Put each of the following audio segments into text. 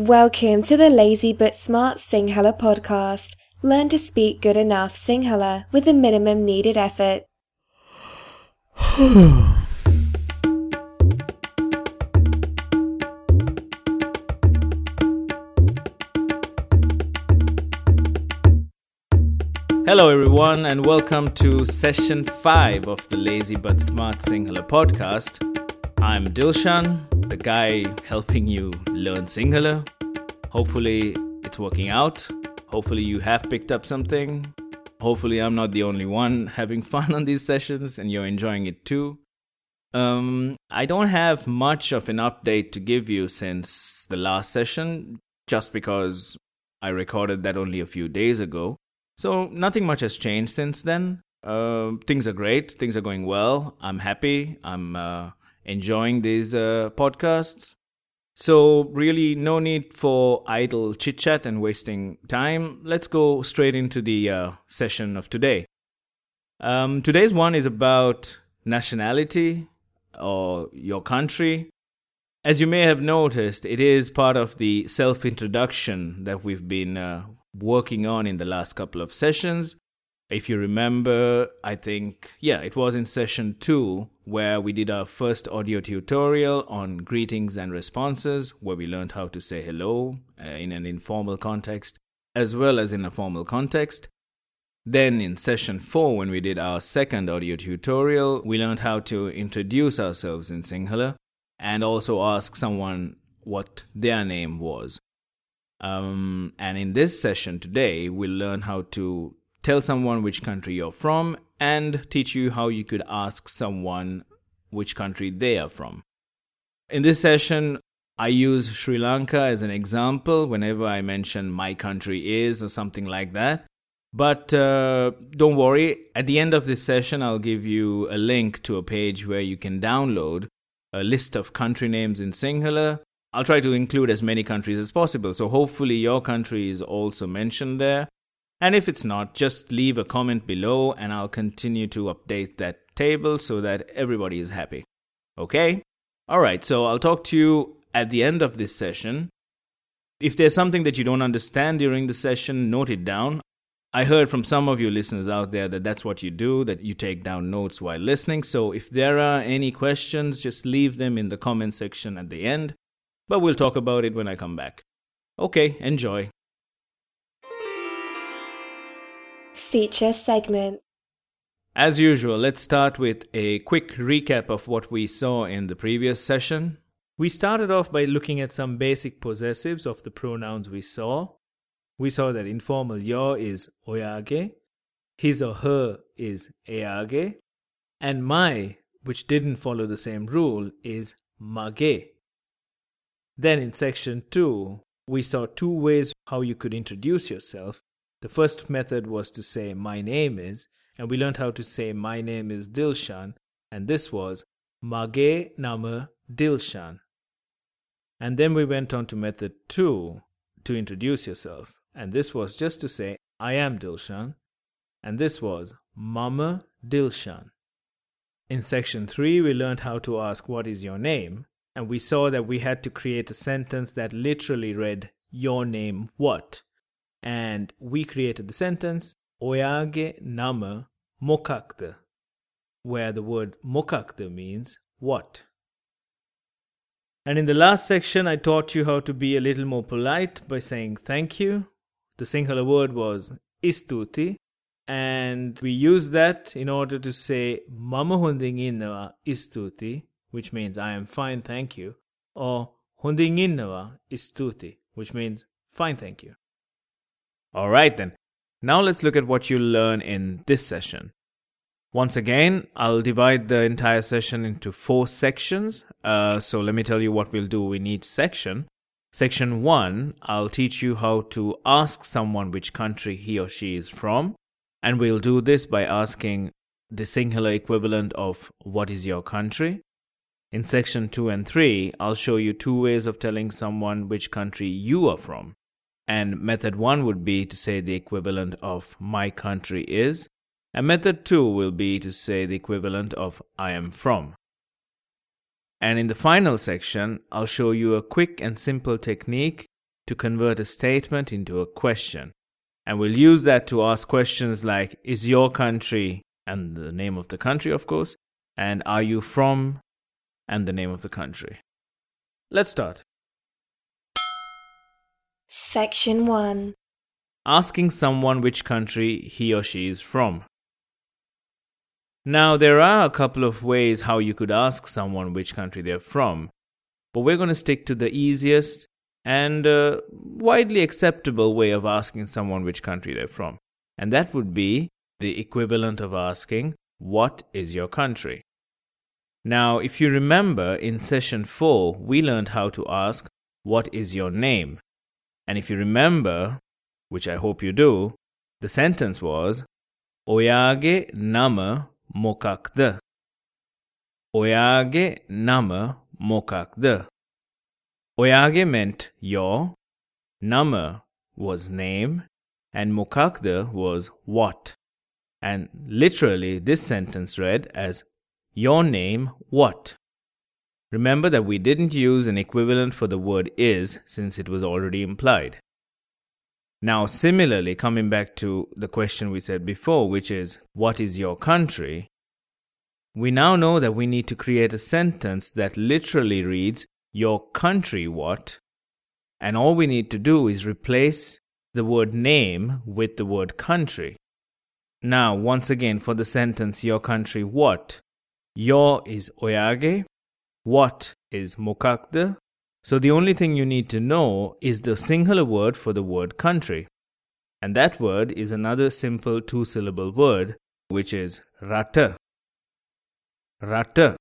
Welcome to the Lazy but Smart Sinhala podcast. Learn to speak good enough Sinhala with the minimum needed effort. Hello, everyone, and welcome to session 5 of the Lazy but Smart Sinhala podcast. I'm Dilshan, the guy helping you learn Sinhala. Hopefully, it's working out. Hopefully, you have picked up something. Hopefully, I'm not the only one having fun on these sessions and you're enjoying it too. Um, I don't have much of an update to give you since the last session, just because I recorded that only a few days ago. So nothing much has changed since then. Uh, things are great. Things are going well. I'm happy. I'm uh, enjoying these uh, podcasts. So really, no need for idle chit chat and wasting time. Let's go straight into the uh, session of today. Um, today's one is about nationality or your country. As you may have noticed, it is part of the self introduction that we've been uh, working on in the last couple of sessions. If you remember, I think, yeah, it was in session two where we did our first audio tutorial on greetings and responses, where we learned how to say hello uh, in an informal context as well as in a formal context. Then in session 4, when we did our second audio tutorial, we learned how to introduce ourselves in Sinhala and also ask someone what their name was. Um, and in this session today, we'll learn how to tell someone which country you're from and teach you how you could ask someone which country they are from. In this session, I use Sri Lanka as an example whenever I mention my country is or something like that. But uh, don't worry, at the end of this session, I'll give you a link to a page where you can download a list of country names in Sinhala I'll try to include as many countries as possible. So hopefully your country is also mentioned there. And if it's not, just leave a comment below and I'll continue to update that table so that everybody is happy. Okay? Alright, so I'll talk to you at the end of this session. If there's something that you don't understand during the session, note it down. I heard from some of you listeners out there that that's what you do, that you take down notes while listening. So if there are any questions, just leave them in the comment section at the end but we'll talk about it when I come back. Okay, enjoy. Feature segment. As usual, let's start with a quick recap of what we saw in the previous session. We started off by looking at some basic possessives of the pronouns we saw. We saw that informal yo is oyage, his or her is eage, and my, which didn't follow the same rule, is mage. Then in section 2, we saw two ways how you could introduce yourself. The first method was to say, My name is, and we learned how to say, My name is Dilshan, and this was Mage Nama Dilshan. And then we went on to method 2 to introduce yourself, and this was just to say, I am Dilshan, and this was Mama Dilshan. In section 3, we learned how to ask, What is your name? and we saw that we had to create a sentence that literally read, Your name what? And we created the sentence, Oyage nama mokakda, where the word mokakda means what. And in the last section, I taught you how to be a little more polite by saying thank you. The Sinhala word was istuti, and we used that in order to say mama hunding innawa istuti, which means I am fine, thank you, or hundinginnawa istuti, which means fine, thank you. Alright then, now let's look at what you'll learn in this session. Once again, I'll divide the entire session into four sections. Uh, so let me tell you what we'll do in each section. Section 1, I'll teach you how to ask someone which country he or she is from. And we'll do this by asking the Sinhala equivalent of what is your country? In section 2 and 3, I'll show you two ways of telling someone which country you are from. And method 1 would be to say the equivalent of my country is, and method 2 will be to say the equivalent of I am from. And in the final section, I'll show you a quick and simple technique to convert a statement into a question. And we'll use that to ask questions like Is your country, and the name of the country, of course, and Are you from, and the name of the country. Let's start. Section 1 Asking someone which country he or she is from. Now, there are a couple of ways how you could ask someone which country they're from, but we're going to stick to the easiest and uh, widely acceptable way of asking someone which country they're from. And that would be the equivalent of asking, What is your country? Now, if you remember, in session 4, we learned how to ask, What is your name? And if you remember, which I hope you do, the sentence was, Oyage nama mokakda. Oyage nama mokakda. Oyage meant your, nama was name, and mokakda was what. And literally, this sentence read as your name, what? Remember that we didn't use an equivalent for the word is since it was already implied. Now, similarly, coming back to the question we said before, which is, What is your country? We now know that we need to create a sentence that literally reads, Your country what? And all we need to do is replace the word name with the word country. Now, once again, for the sentence, Your country what? Your is oyage. What is mokakde. So the only thing you need to know is the Sinhala word for the word country. And that word is another simple two syllable word, which is rata. Rata.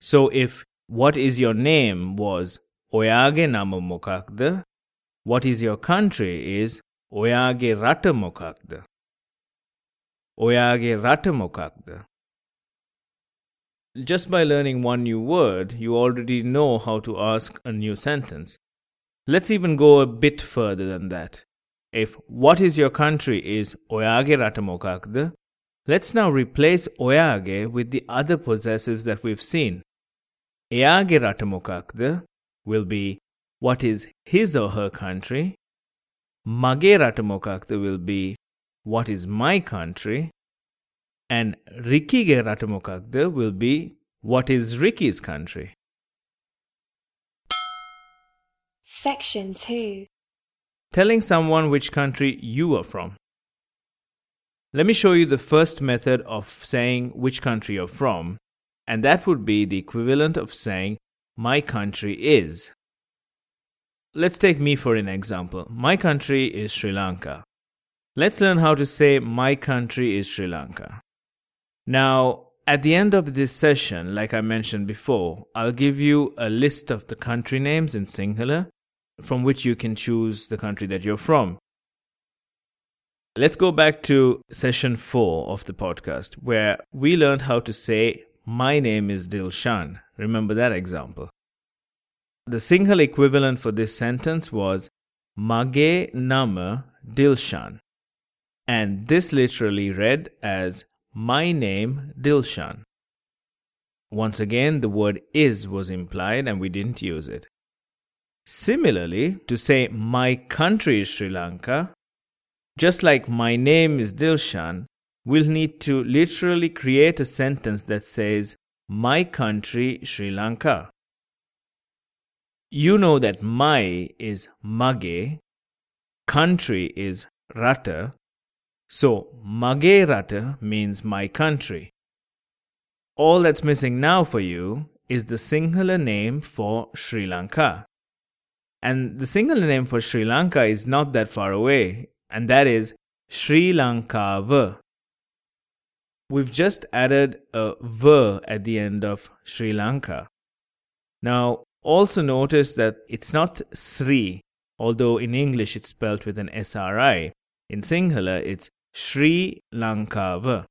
So if what is your name was oyage nama mokakde, what is your country is oyage rata mokakde. Oyage rata mokakde. Just by learning one new word, you already know how to ask a new sentence. Let's even go a bit further than that. If what is your country is oyage ratamokakde, let's now replace oyage with the other possessives that we've seen. Eage ratamokakde will be what is his or her country. Mage ratamokakde will be what is my country and Rikige Ratamokagde will be what is Ricky's country? Section 2 Telling someone which country you are from. Let me show you the first method of saying which country you're from, and that would be the equivalent of saying my country is. Let's take me for an example. My country is Sri Lanka. Let's learn how to say my country is Sri Lanka. Now, at the end of this session, like I mentioned before, I'll give you a list of the country names in Sinhala from which you can choose the country that you're from. Let's go back to session 4 of the podcast where we learned how to say my name is Dilshan. Remember that example. The Sinhala equivalent for this sentence was Mage Nama Dilshan. And this literally read as my name Dilshan. Once again, the word is was implied and we didn't use it. Similarly, to say my country is Sri Lanka, just like my name is Dilshan, we'll need to literally create a sentence that says my country Sri Lanka. You know that my is mage, country is rata, so, Magerata means my country. All that's missing now for you is the Sinhala name for Sri Lanka. And the Sinhala name for Sri Lanka is not that far away, and that is Sri Lankava. We've just added a V at the end of Sri Lanka. Now, also notice that it's not Sri, although in English it's spelled with an SRI. In Sinhala, it's Sri Lankava.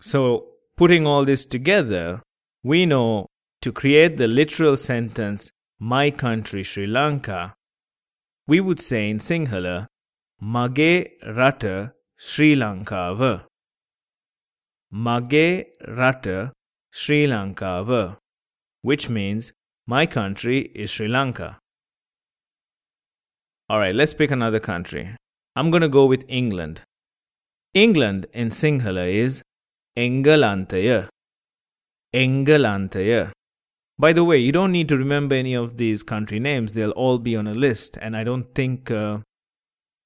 So, putting all this together, we know to create the literal sentence, my country Sri Lanka, we would say in Sinhala, Mage Rata Sri Lankava. Mage Rata Sri Lankava, which means my country is Sri Lanka. All right, let's pick another country. I'm going to go with England. England in Sinhala is Engalantaya. Engalantaya. By the way, you don't need to remember any of these country names. They'll all be on a list. And I don't think uh,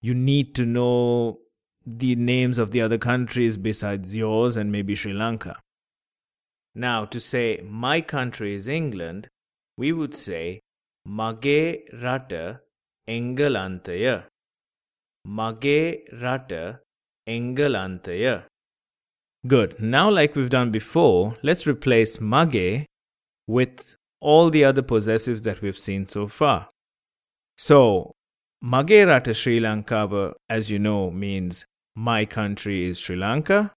you need to know the names of the other countries besides yours and maybe Sri Lanka. Now, to say my country is England, we would say Mage Rata Engalantaya. Mage Rata Engalantaya. Good. Now, like we've done before, let's replace Mage with all the other possessives that we've seen so far. So, Mage Rata Sri Lanka, as you know, means my country is Sri Lanka.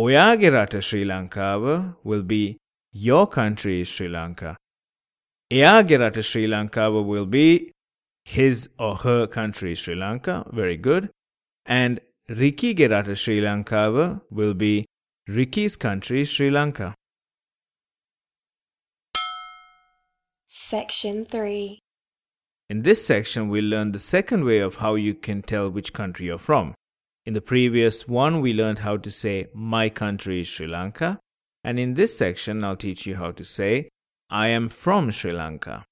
Oyage Rata Sri Lanka will be your country is Sri Lanka. Eage Rata Sri Lanka will be his or her country is Sri Lanka. Very good. And Ricky Gerata Sri Lanka will be Ricky's country Sri Lanka. Section 3 In this section, we'll learn the second way of how you can tell which country you're from. In the previous one, we learned how to say, My country is Sri Lanka. And in this section, I'll teach you how to say, I am from Sri Lanka.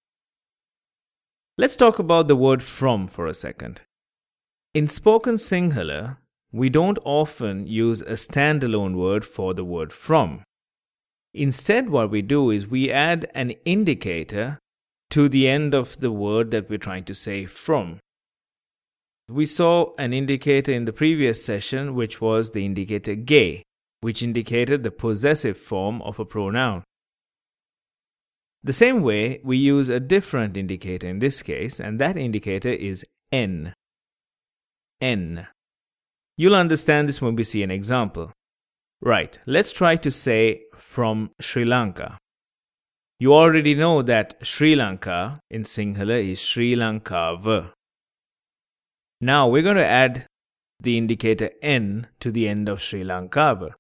Let's talk about the word from for a second. In spoken Sinhala, we don't often use a standalone word for the word from. Instead, what we do is we add an indicator to the end of the word that we're trying to say from. We saw an indicator in the previous session, which was the indicator ge, which indicated the possessive form of a pronoun. The same way, we use a different indicator in this case, and that indicator is n. n. You'll understand this when we see an example. Right, let's try to say from Sri Lanka. You already know that Sri Lanka in Sinhala is Sri Lankava. Now we're going to add the indicator N to the end of Sri Lankava.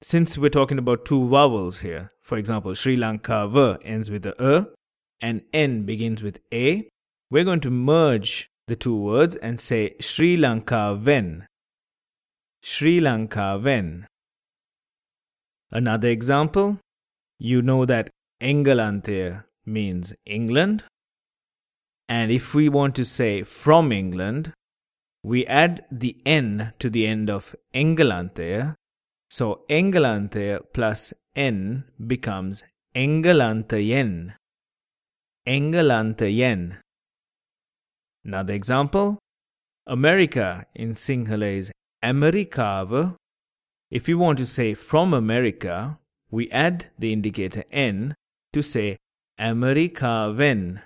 Since we're talking about two vowels here, for example, Sri Lankava ends with a E and N begins with A, we're going to merge the two words and say Sri Lankaven. Sri Lankaven. Another example, you know that Engalante means England. And if we want to say from England, we add the N to the end of Engalante. So Engalante plus N becomes Engalantayen. Engalantayen. Another example, America in Sinhala is Americava if we want to say from America, we add the indicator N to say Americaven.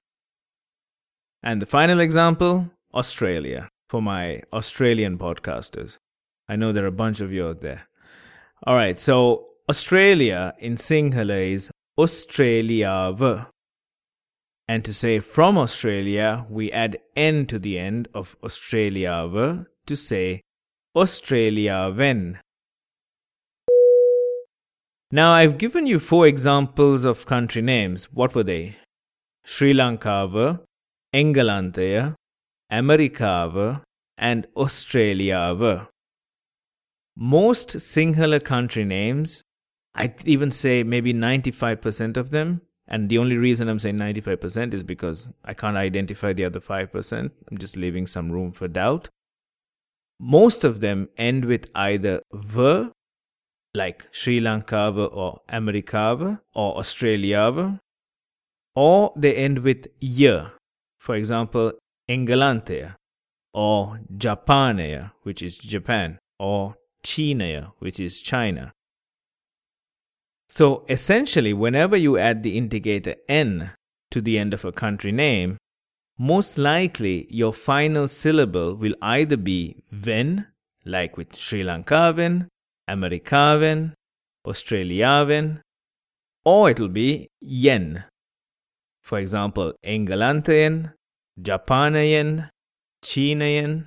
And the final example, Australia, for my Australian podcasters. I know there are a bunch of you out there. All right, so Australia in Sinhala is Australiava. And to say from Australia, we add N to the end of Australiava to say Australiaven. Now, I've given you four examples of country names. What were they? Sri Lankava, Engalantaya, Americava, and Australiava. Most Sinhala country names, I'd even say maybe 95% of them, and the only reason I'm saying 95% is because I can't identify the other 5%. I'm just leaving some room for doubt. Most of them end with either v like Sri Lankava or Americava or Australiava, or they end with year. For example, Engalantea or Japanea, which is Japan, or Chinea, which is China. So essentially, whenever you add the indicator N to the end of a country name, most likely your final syllable will either be ven, like with Sri Lankaven, Amerikaven, Australiaven, or it'll be yen. For example, Engalantayen, Japanayen, Chinayen.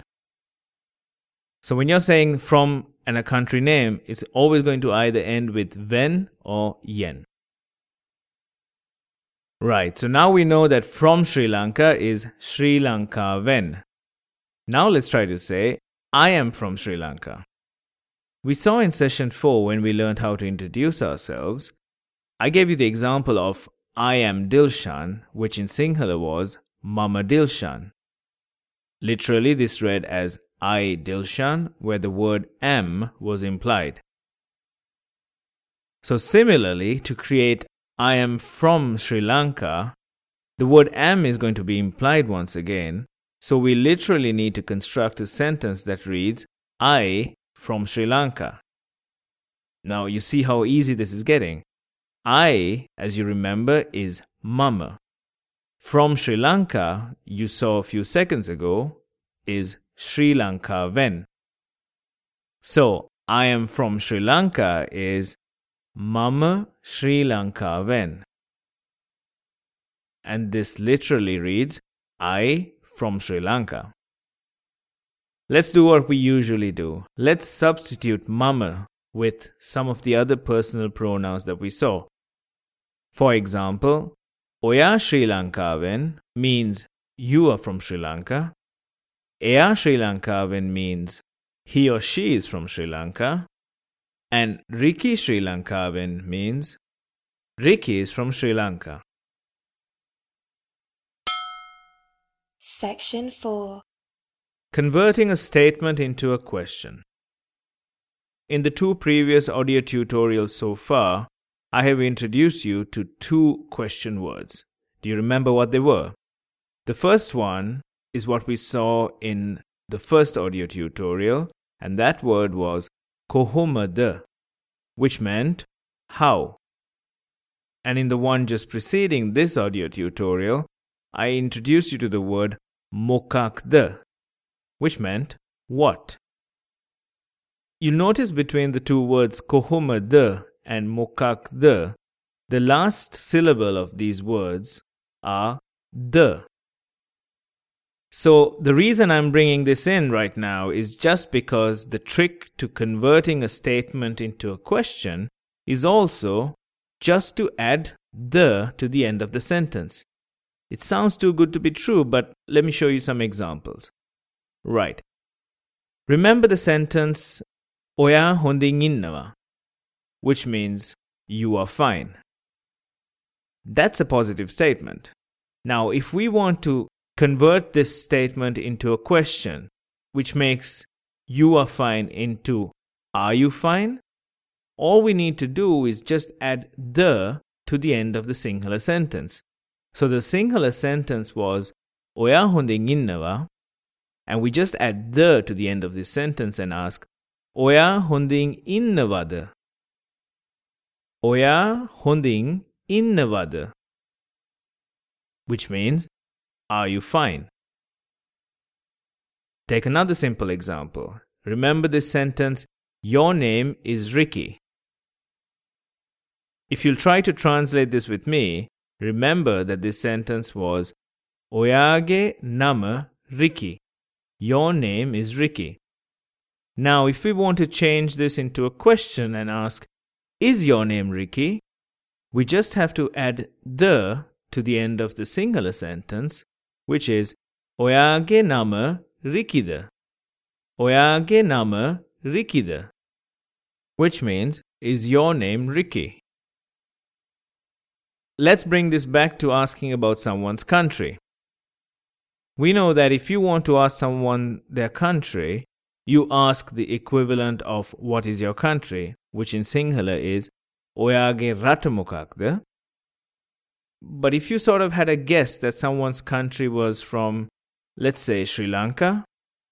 So when you're saying from and a country name, it's always going to either end with ven or yen. Right, so now we know that from Sri Lanka is Sri Lanka Ven. Now let's try to say, I am from Sri Lanka. We saw in session 4 when we learned how to introduce ourselves, I gave you the example of I am Dilshan, which in Sinhala was Mama Dilshan. Literally, this read as I Dilshan, where the word am was implied. So, similarly, to create I am from Sri Lanka, the word am is going to be implied once again. So, we literally need to construct a sentence that reads I from Sri Lanka. Now, you see how easy this is getting. I, as you remember, is Mama. From Sri Lanka, you saw a few seconds ago, is Sri Lanka Ven. So, I am from Sri Lanka is Mama Sri Lanka Ven. And this literally reads I from Sri Lanka. Let's do what we usually do. Let's substitute mama with some of the other personal pronouns that we saw. For example, Oya Sri Lankaven means you are from Sri Lanka. Eya Sri Lankaven means he or she is from Sri Lanka. And Riki Sri Lankaven means Ricky is from Sri Lanka. Section 4 Converting a statement into a question. In the two previous audio tutorials so far, I have introduced you to two question words. Do you remember what they were? The first one is what we saw in the first audio tutorial, and that word was kohomada, which meant how. And in the one just preceding this audio tutorial, I introduced you to the word mokakda, which meant what. You'll notice between the two words kohomada and mokak the, the last syllable of these words are the. So, the reason I'm bringing this in right now is just because the trick to converting a statement into a question is also just to add the to the end of the sentence. It sounds too good to be true, but let me show you some examples. Right. Remember the sentence Oya honding innawa which means you are fine. That's a positive statement. Now, if we want to convert this statement into a question, which makes you are fine into are you fine? All we need to do is just add the to the end of the Sinhala sentence. So the Sinhala sentence was Oya innawa, and we just add the to the end of this sentence and ask Oya honding innawada. Oya honding innawada. Which means are you fine? Take another simple example. Remember this sentence, your name is Ricky. If you'll try to translate this with me, remember that this sentence was Oyage nama Ricky. Your name is Ricky. Now, if we want to change this into a question and ask, is your name Ricky? We just have to add the to the end of the Sinhala sentence, which is Oyage nama Rikida. Oyage nama Rikida. Which means, is your name Ricky? Let's bring this back to asking about someone's country. We know that if you want to ask someone their country, you ask the equivalent of what is your country, which in Sinhala is Oyage Ratamokakda. But if you sort of had a guess that someone's country was from, let's say, Sri Lanka,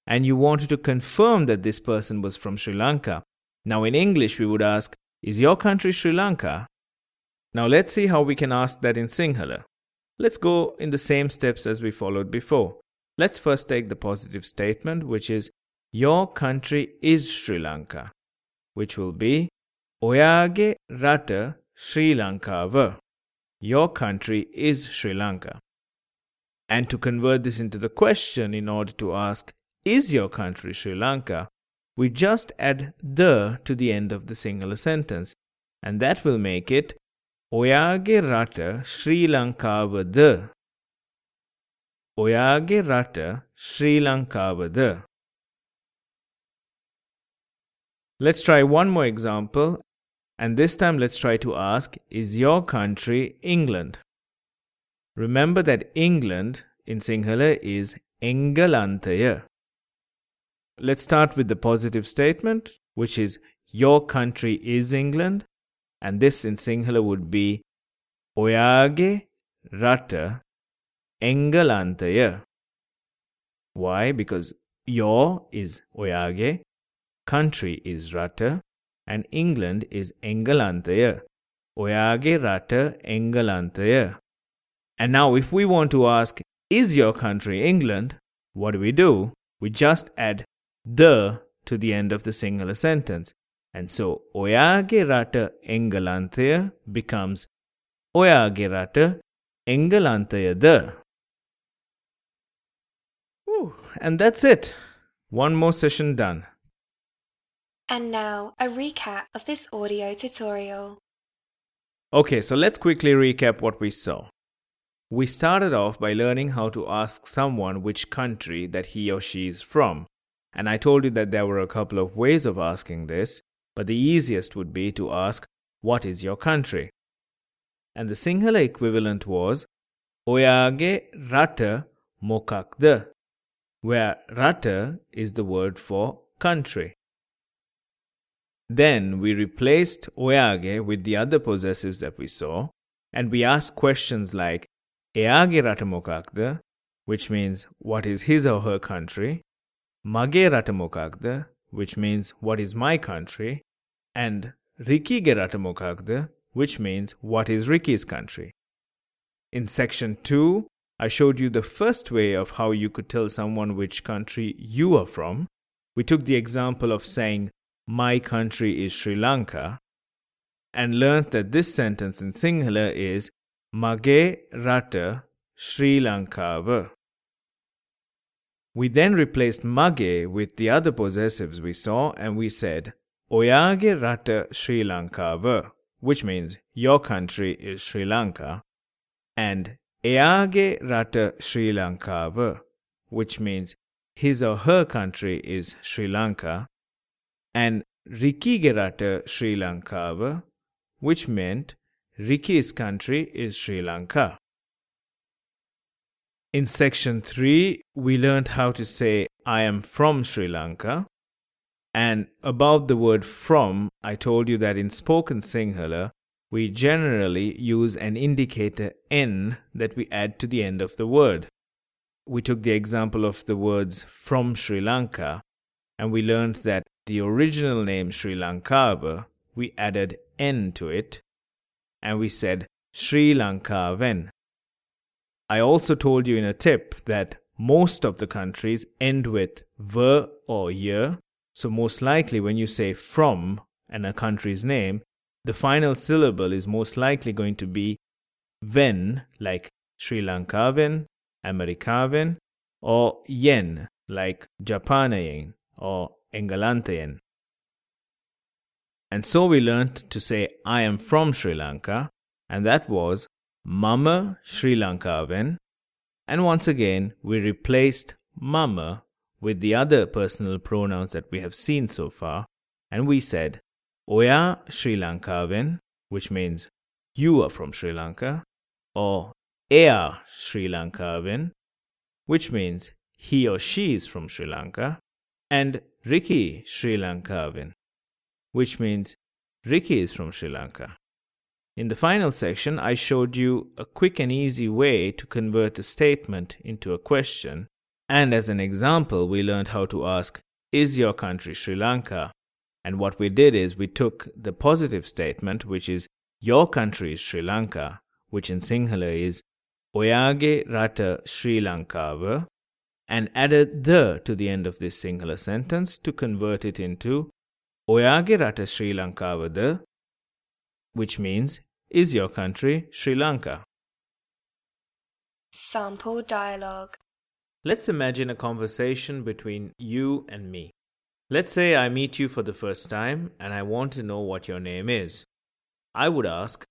and you wanted to confirm that this person was from Sri Lanka, now in English we would ask, Is your country Sri Lanka? Now let's see how we can ask that in Sinhala. Let's go in the same steps as we followed before. Let's first take the positive statement, which is your country is Sri Lanka, which will be Oyage rata Sri Lankava. Your country is Sri Lanka. And to convert this into the question in order to ask, Is your country Sri Lanka? we just add the to the end of the Sinhala sentence, and that will make it Oyage Rata Sri Lanka the. Oyage Rata Sri Lanka the. Let's try one more example and this time let's try to ask is your country England Remember that England in Sinhala is Engalantaya Let's start with the positive statement which is your country is England and this in Sinhala would be Oyage Rata Engalantaya. Why? Because your is Oyage, country is Rata, and England is එංගලන්තය. ඔයාගේ රට එංගලන්තය. And now if we want to ask, is your country England? What do we do? We just add the to the end of the Sinhala sentence. And so oyage rata engalantaya becomes oyage rata engalantaya the. And that's it. One more session done. And now a recap of this audio tutorial. Okay, so let's quickly recap what we saw. We started off by learning how to ask someone which country that he or she is from. And I told you that there were a couple of ways of asking this. but the easiest would be to ask, What is your country? And the Sinhala equivalent was, Oyage rata mokakda, where rata is the word for country. Then we replaced oyage with the other possessives that we saw, and we asked questions like Eage rata mokakda, which means what is his or her country, Mage rata mokakda, which means what is my country, and Riki Geratamokagda, which means what is Ricky's country. In section 2, I showed you the first way of how you could tell someone which country you are from. We took the example of saying, My country is Sri Lanka, and learnt that this sentence in Sinhala is Mage Rata Sri Lankava. We then replaced mage with the other possessives we saw and we said Oyage rata Sri Lankava, which means your country is Sri Lanka, and Eage rata Sri Lankava, which means his or her country is Sri Lanka, and Rikige rata Sri Lankava, which meant Riki's country is Sri Lanka. In section 3, we learned how to say, I am from Sri Lanka. And about the word from, I told you that in spoken Sinhala, we generally use an indicator n that we add to the end of the word. We took the example of the words from Sri Lanka, and we learned that the original name Sri Lankava, we added n to it, and we said Sri Lankaven. I also told you in a tip that most of the countries end with ver or year. So, most likely, when you say from and a country's name, the final syllable is most likely going to be ven, like Sri Lankaven, Amerikaven, or yen, like Japanayen or Engalantayen. And so we learnt to say, I am from Sri Lanka, and that was Mama Sri Lankaven, and once again we replaced Mama with the other personal pronouns that we have seen so far, and we said Oya Sri Lankaven, which means you are from Sri Lanka, or Ea Sri Lankaven, which means he or she is from Sri Lanka, and Ricky Sri Lankaven, which means Ricky is from Sri Lanka. In the final section, I showed you a quick and easy way to convert a statement into a question. And as an example, we learned how to ask, Is your country Sri Lanka? And what we did is we took the positive statement, which is, Your country is Sri Lanka, which in Sinhala is, Oyage rata Sri Lankava, and added the to the end of this Sinhala sentence to convert it into Oyage rata Sri Lankavada, which means, is your country Sri Lanka? Sample dialogue. Let's imagine a conversation between you and me. Let's say I meet you for the first time and I want to know what your name is. I would ask,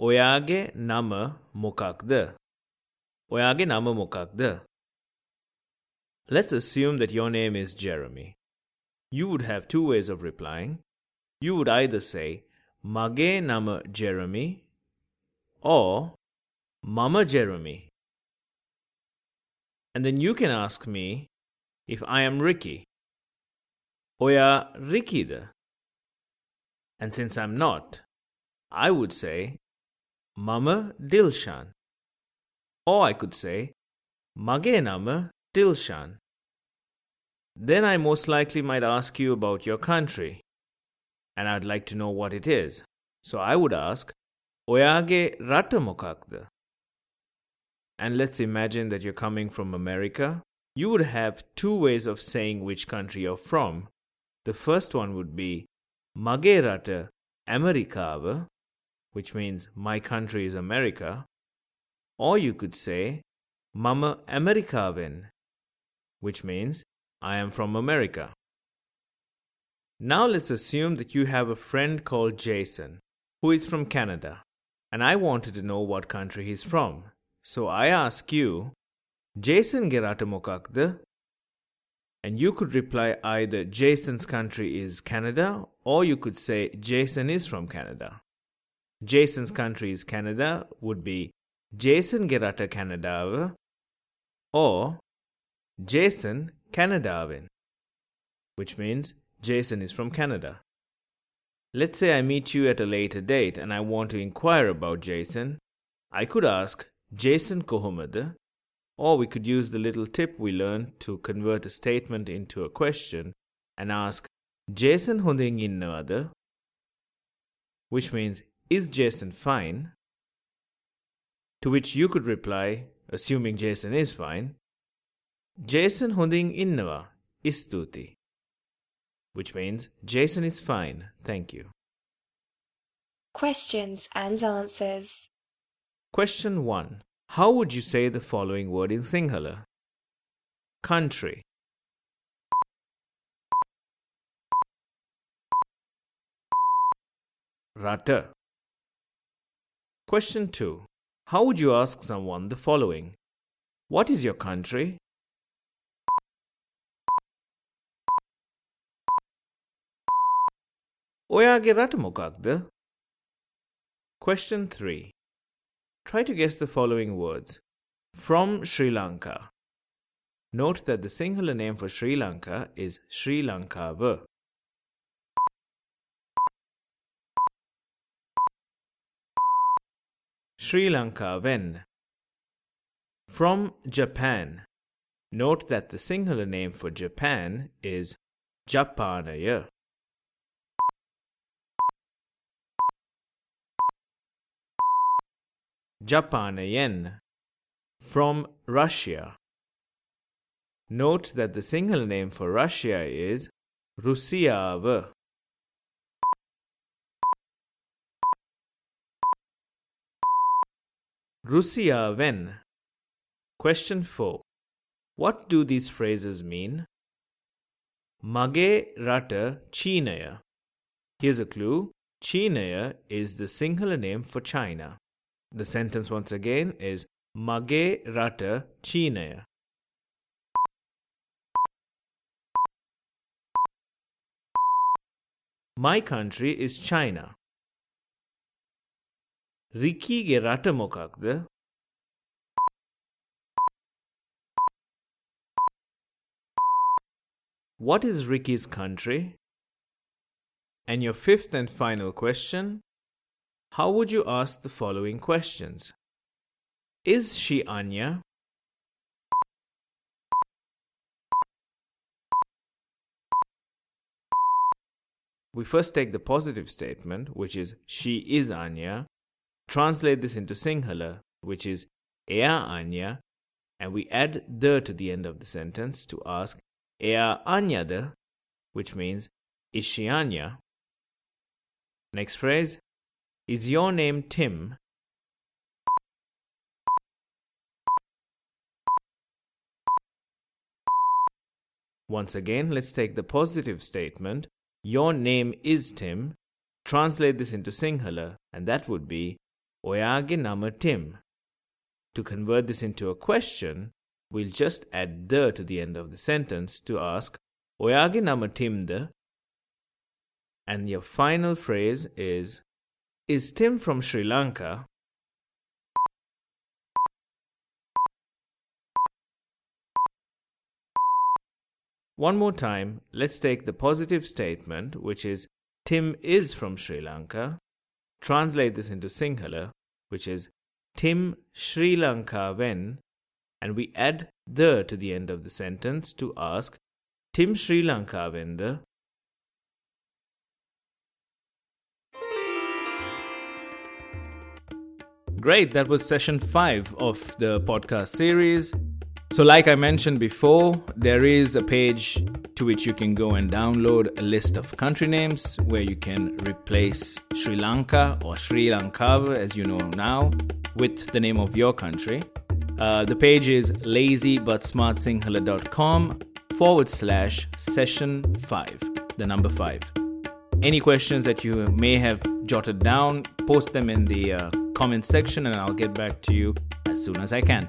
Oyage nama mokakda. Oyage nama mokakda. Let's assume that your name is Jeremy. You would have two ways of replying. You would either say, Mage nama Jeremy, or Mama Jeremy. And then you can ask me if I am Ricky. Oya Ricky the. And since I'm not, I would say Mama Dilshan. Or I could say Mage nama Dilshan. Then I most likely might ask you about your country, and I'd like to know what it is. So I would ask, Oyage rata mokakda? And let's imagine that you're coming from America. You would have two ways of saying which country you're from. The first one would be Mage rata Amerikava, which means my country is America. Or you could say Mama Amerikaven, which means I am from America. Now let's assume that you have a friend called Jason who is from Canada and I wanted to know what country he's from. So I ask you, Jason gerata mokakda? And you could reply either Jason's country is Canada or you could say Jason is from Canada. Jason's country is Canada would be Jason gerata Canada or Jason Canadaven, which means Jason is from Canada. Let's say I meet you at a later date and I want to inquire about Jason. I could ask Jason Kohomada, or we could use the little tip we learned to convert a statement into a question and ask Jason Hunding innavada, which means is Jason fine? To which you could reply, assuming Jason is fine, Jason හොඳින් ඉන්නවා. ස්තුති. Which means Jason is fine. Thank you. Questions and answers. Question 1. How would you say the following word in Sinhala? Country. Rata. Question 2. How would you ask someone the following? What is your country? ඔයාගේ රට මොකක්ද? Question 3. Try to guess the following words. From Sri Lanka. Note that the Sinhala name for Sri Lanka is Sri Lankava. Sri Lanka when From Japan. Note that the Sinhala name for Japan is Japanaya. Japanayen from Russia. Note that the Sinhala name for Russia is Rusiava. Rusiaven. Question 4. What do these phrases mean? Mage rata Chinaya. Here's a clue. Chinaya is the Sinhala name for China. The sentence once again is Mage rata chinaya. My country is China. Rikige rata mokakde. What is Ricky's country? And your fifth and final question how would you ask the following questions? Is she Anya? We first take the positive statement, which is she is Anya, translate this into Sinhala, which is Ea Anya, and we add the to the end of the sentence to ask Ea Anya de, which means is she Anya? Next phrase is your name Tim? Once again, let's take the positive statement. Your name is Tim. Translate this into Sinhala, and that would be Oyage nama Tim. To convert this into a question, we'll just add the to the end of the sentence to ask Oyage nama Tim the. And your final phrase is Is Tim from Sri Lanka? One more time, let's take the positive statement, which is Tim is from Sri Lanka. Translate this into Sinhala, which is Tim Sri Lanka when, and we add the to the end of the sentence to ask Tim Sri Lanka when the. Great, that was session five of the podcast series. So, like I mentioned before, there is a page to which you can go and download a list of country names where you can replace Sri Lanka or Sri Lanka, as you know now, with the name of your country. Uh, the page is lazybutsmartsinhala.com forward slash session 5, the number 5. Any questions that you may have jotted down, post them in the uh, comment section and I'll get back to you as soon as I can.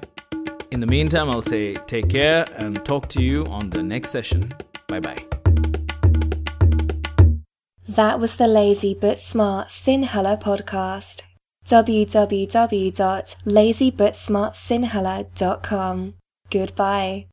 In the meantime, I'll say take care and talk to you on the next session. Bye bye. That was the Lazy but Smart Sinhala podcast. www.lazybutsmartsinhala.com. Goodbye.